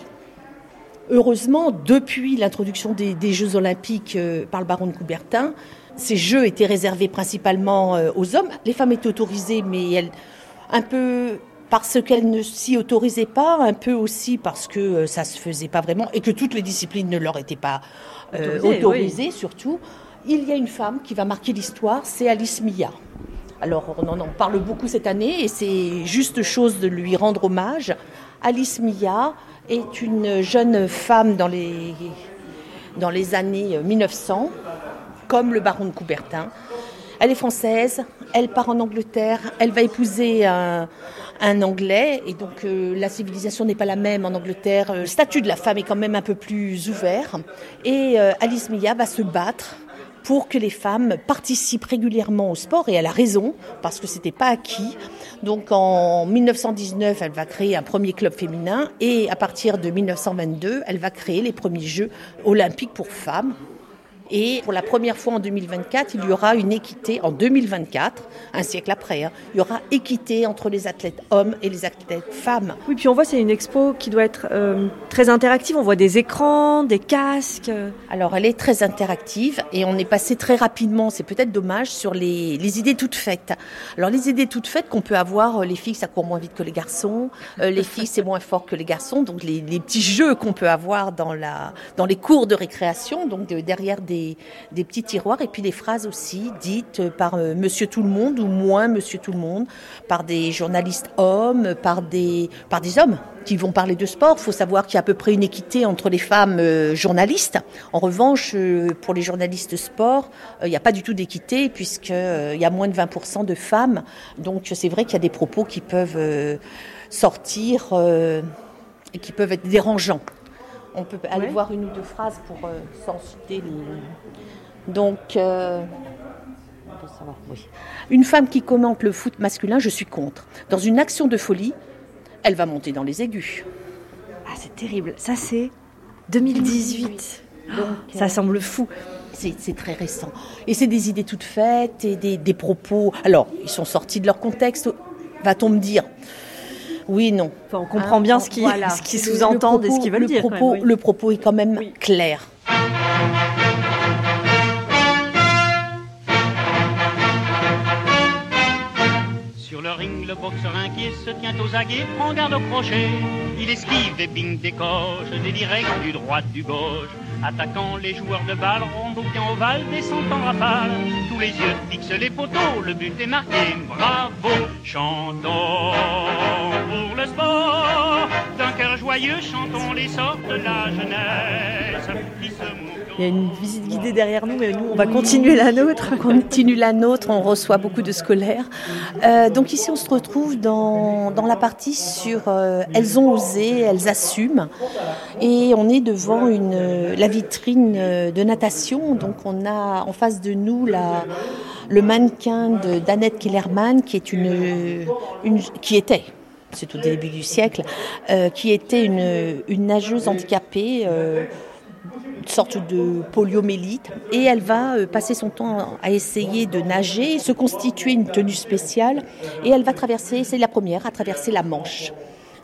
[SPEAKER 12] Heureusement, depuis l'introduction des, Jeux olympiques euh, par le baron de Coubertin, ces Jeux étaient réservés principalement euh, aux hommes. Les femmes étaient autorisées, mais elles, un peu parce qu'elles ne s'y autorisaient pas, un peu aussi parce que euh, ça se faisait pas vraiment et que toutes les disciplines ne leur étaient pas autorisées, surtout. Il y a une femme qui va marquer l'histoire, c'est Alice Mia. Alors on en parle beaucoup cette année et c'est juste chose de lui rendre hommage. Alice Mia est une jeune femme dans les, dans les années 1900, comme le baron de Coubertin. Elle est française, elle part en Angleterre, elle va épouser un, Anglais, et donc euh, la civilisation n'est pas la même en Angleterre. Le statut de la femme est quand même un peu plus ouvert. Et euh, Alice Mia va se battre pour que les femmes participent régulièrement au sport et elle a raison parce que c'était pas acquis. Donc en 1919, elle va créer un premier club féminin et à partir de 1922, elle va créer les premiers Jeux olympiques pour femmes et pour la première fois en 2024, il y aura une équité en 2024, un siècle après. Hein, il y aura équité entre les athlètes hommes et les athlètes femmes.
[SPEAKER 11] Oui, puis on voit c'est une expo qui doit être euh, très interactive. On voit des écrans, des casques.
[SPEAKER 12] Alors elle est très interactive et on est passé très rapidement. C'est peut-être dommage sur les, les, idées toutes faites. Alors les idées toutes faites qu'on peut avoir, euh, les filles ça court moins vite que les garçons, euh, les [LAUGHS] filles c'est moins fort que les garçons. Donc les, les petits jeux qu'on peut avoir dans la dans les cours de récréation, donc de, derrière des des, petits tiroirs et puis des phrases aussi dites par euh, Monsieur Tout le Monde ou moins Monsieur Tout le Monde, par des journalistes hommes, par des, par des hommes qui vont parler de sport. Il faut savoir qu'il y a à peu près une équité entre les femmes euh, journalistes. En revanche, euh, pour les journalistes sport, il n'y a pas du tout d'équité puisqu'il y a moins de 20% de femmes. Donc c'est vrai qu'il y a des propos qui peuvent sortir et qui peuvent être dérangeants. On peut aller voir une ou deux phrases pour euh, s'en citer. Donc, euh, une femme qui commente le foot masculin, je suis contre. Dans une action de folie, elle va monter dans les aigus.
[SPEAKER 11] Ah, c'est terrible. Ça, c'est 2018. Donc, ça euh, semble fou.
[SPEAKER 12] C'est très récent. Et c'est des idées toutes faites et des, des propos. Alors, ils sont sortis de leur contexte. Va-t-on me dire? Oui, non.
[SPEAKER 11] on comprend bien ce qui, qui sous-entendent et ce qu'ils veulent dire.
[SPEAKER 12] Propos, Le propos est quand même clair.
[SPEAKER 13] Sur le ring, le boxeur inquiet se tient aux aguets, prend garde au crochet. Il esquive des pings, des coches, des directs du droit, du gauche. Attaquant les joueurs de balle, ronde au pied ovale, en rafale. Tous les yeux fixent les poteaux, le but est marqué. Bravo, chantons pour le sport. D'un cœur joyeux, chantons les sorts de la jeunesse qui se
[SPEAKER 11] il y a une visite guidée derrière nous, mais nous, on va continuer la nôtre.
[SPEAKER 12] On continue la nôtre, on reçoit beaucoup de scolaires. Euh, donc ici, on se retrouve dans, dans la partie sur euh, Elles ont osé, elles assument. Et on est devant une, la vitrine de natation. Donc on a en face de nous la, le mannequin d'Annette Kellerman, qui, est une, une, qui était c'est au début du siècle, euh, qui était une, une nageuse handicapée. Euh, sorte de poliomélite et elle va euh, passer son temps à essayer de nager, se constituer une tenue spéciale et elle va traverser, c'est la première, à traverser la Manche.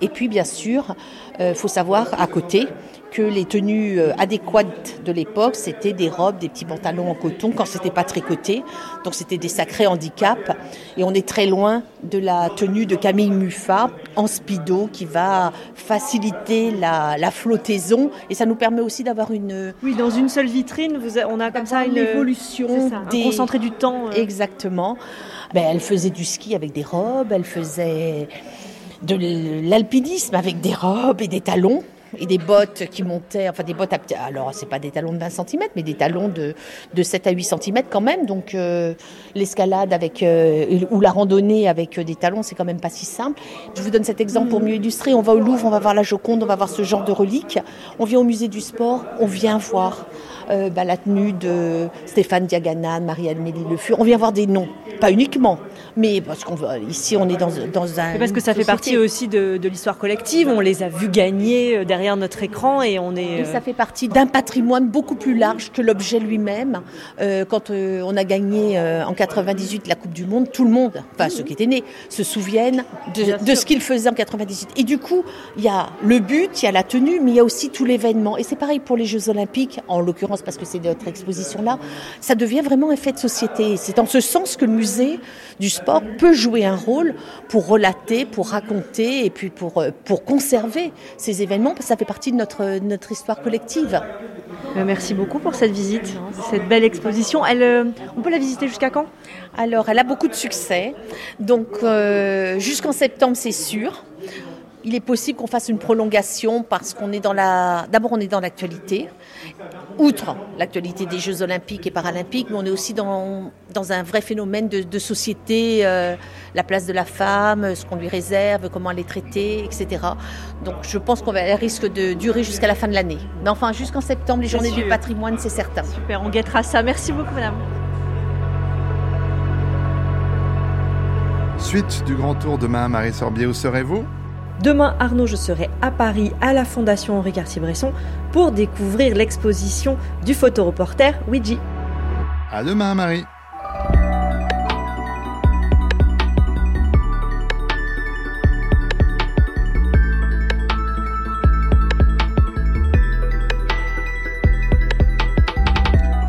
[SPEAKER 12] Et puis bien sûr, il euh, faut savoir à côté que les tenues euh, adéquates de l'époque, c'était des robes, des petits pantalons en coton quand c'était pas tricoté. Donc c'était des sacrés handicaps. Et on est très loin de la tenue de Camille Muffat en speedo qui va faciliter la, flottaison. Et ça nous permet aussi d'avoir une...
[SPEAKER 11] Oui, dans une seule vitrine, vous on a comme ça une
[SPEAKER 12] évolution.
[SPEAKER 11] des... concentré du temps.
[SPEAKER 12] Euh. Exactement. Ben, elle faisait du ski avec des robes, elle faisait de l'alpinisme avec des robes et des talons et des bottes qui montaient, enfin des bottes, à, alors c'est pas des talons de 20 cm, mais des talons de, de 7 à 8 cm quand même. Donc euh, l'escalade avec euh, ou la randonnée avec euh, des talons, c'est quand même pas si simple. Je vous donne cet exemple pour mieux illustrer. On va au Louvre, on va voir la Joconde, on va voir ce genre de reliques. On vient au musée du sport, on vient voir bah, la tenue de Stéphane Diagana, Marie-Amélie Le Fur. On vient voir des noms, pas uniquement, mais parce qu'on ici on est dans, dans un.
[SPEAKER 11] parce que ça fait partie aussi de, de l'histoire collective. On les a vus gagner derrière notre écran et on est.
[SPEAKER 12] Et ça fait partie d'un patrimoine beaucoup plus large que l'objet lui-même. Euh, quand euh, on a gagné euh, en 98 la Coupe du Monde, tout le monde, enfin ceux qui étaient nés, se souviennent de, de ce qu'il faisait en 98. Et du coup, il y a le but, il y a la tenue, mais il y a aussi tout l'événement. Et c'est pareil pour les Jeux Olympiques, en l'occurrence parce que c'est notre exposition là, ça devient vraiment un fait de société. C'est en ce sens que le musée du sport peut jouer un rôle pour relater, pour raconter et puis pour, pour conserver ces événements. Parce que ça fait partie de notre, notre histoire collective.
[SPEAKER 11] Euh, merci beaucoup pour cette visite, cette belle exposition. Elle, euh, on peut la visiter jusqu'à quand?
[SPEAKER 12] Alors, elle a beaucoup de succès. Donc, euh, jusqu'en septembre, c'est sûr. Il est possible qu'on fasse une prolongation parce qu'on est dans la. D'abord, on est dans l'actualité, outre l'actualité des Jeux Olympiques et Paralympiques, mais on est aussi dans, dans un vrai phénomène de, société, euh, la place de la femme, ce qu'on lui réserve, comment elle est traitée, etc. Donc, je pense qu'on risque de durer jusqu'à la fin de l'année. Mais enfin, jusqu'en septembre, les Journées du patrimoine, c'est certain.
[SPEAKER 11] Super, on guettera ça. Merci beaucoup, madame.
[SPEAKER 2] Suite du grand tour demain, Marie Sorbier, où serez-vous?
[SPEAKER 11] Demain, Arnaud, je serai à Paris à la Fondation Henri Cartier-Bresson pour découvrir l'exposition du photoreporter Ouija.
[SPEAKER 2] À demain, Marie.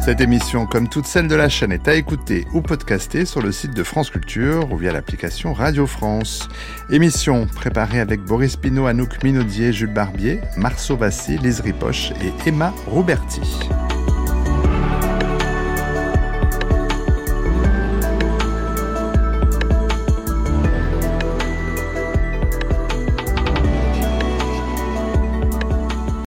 [SPEAKER 2] Cette émission, comme toutes celles de la chaîne, est à écouter ou podcaster sur le site de France Culture ou via l'application Radio France. Émission préparée avec Boris Pinot, Anouk Minaudier, Jules Barbier, Marceau Vassy, Lise Ripoche et Emma Roberti.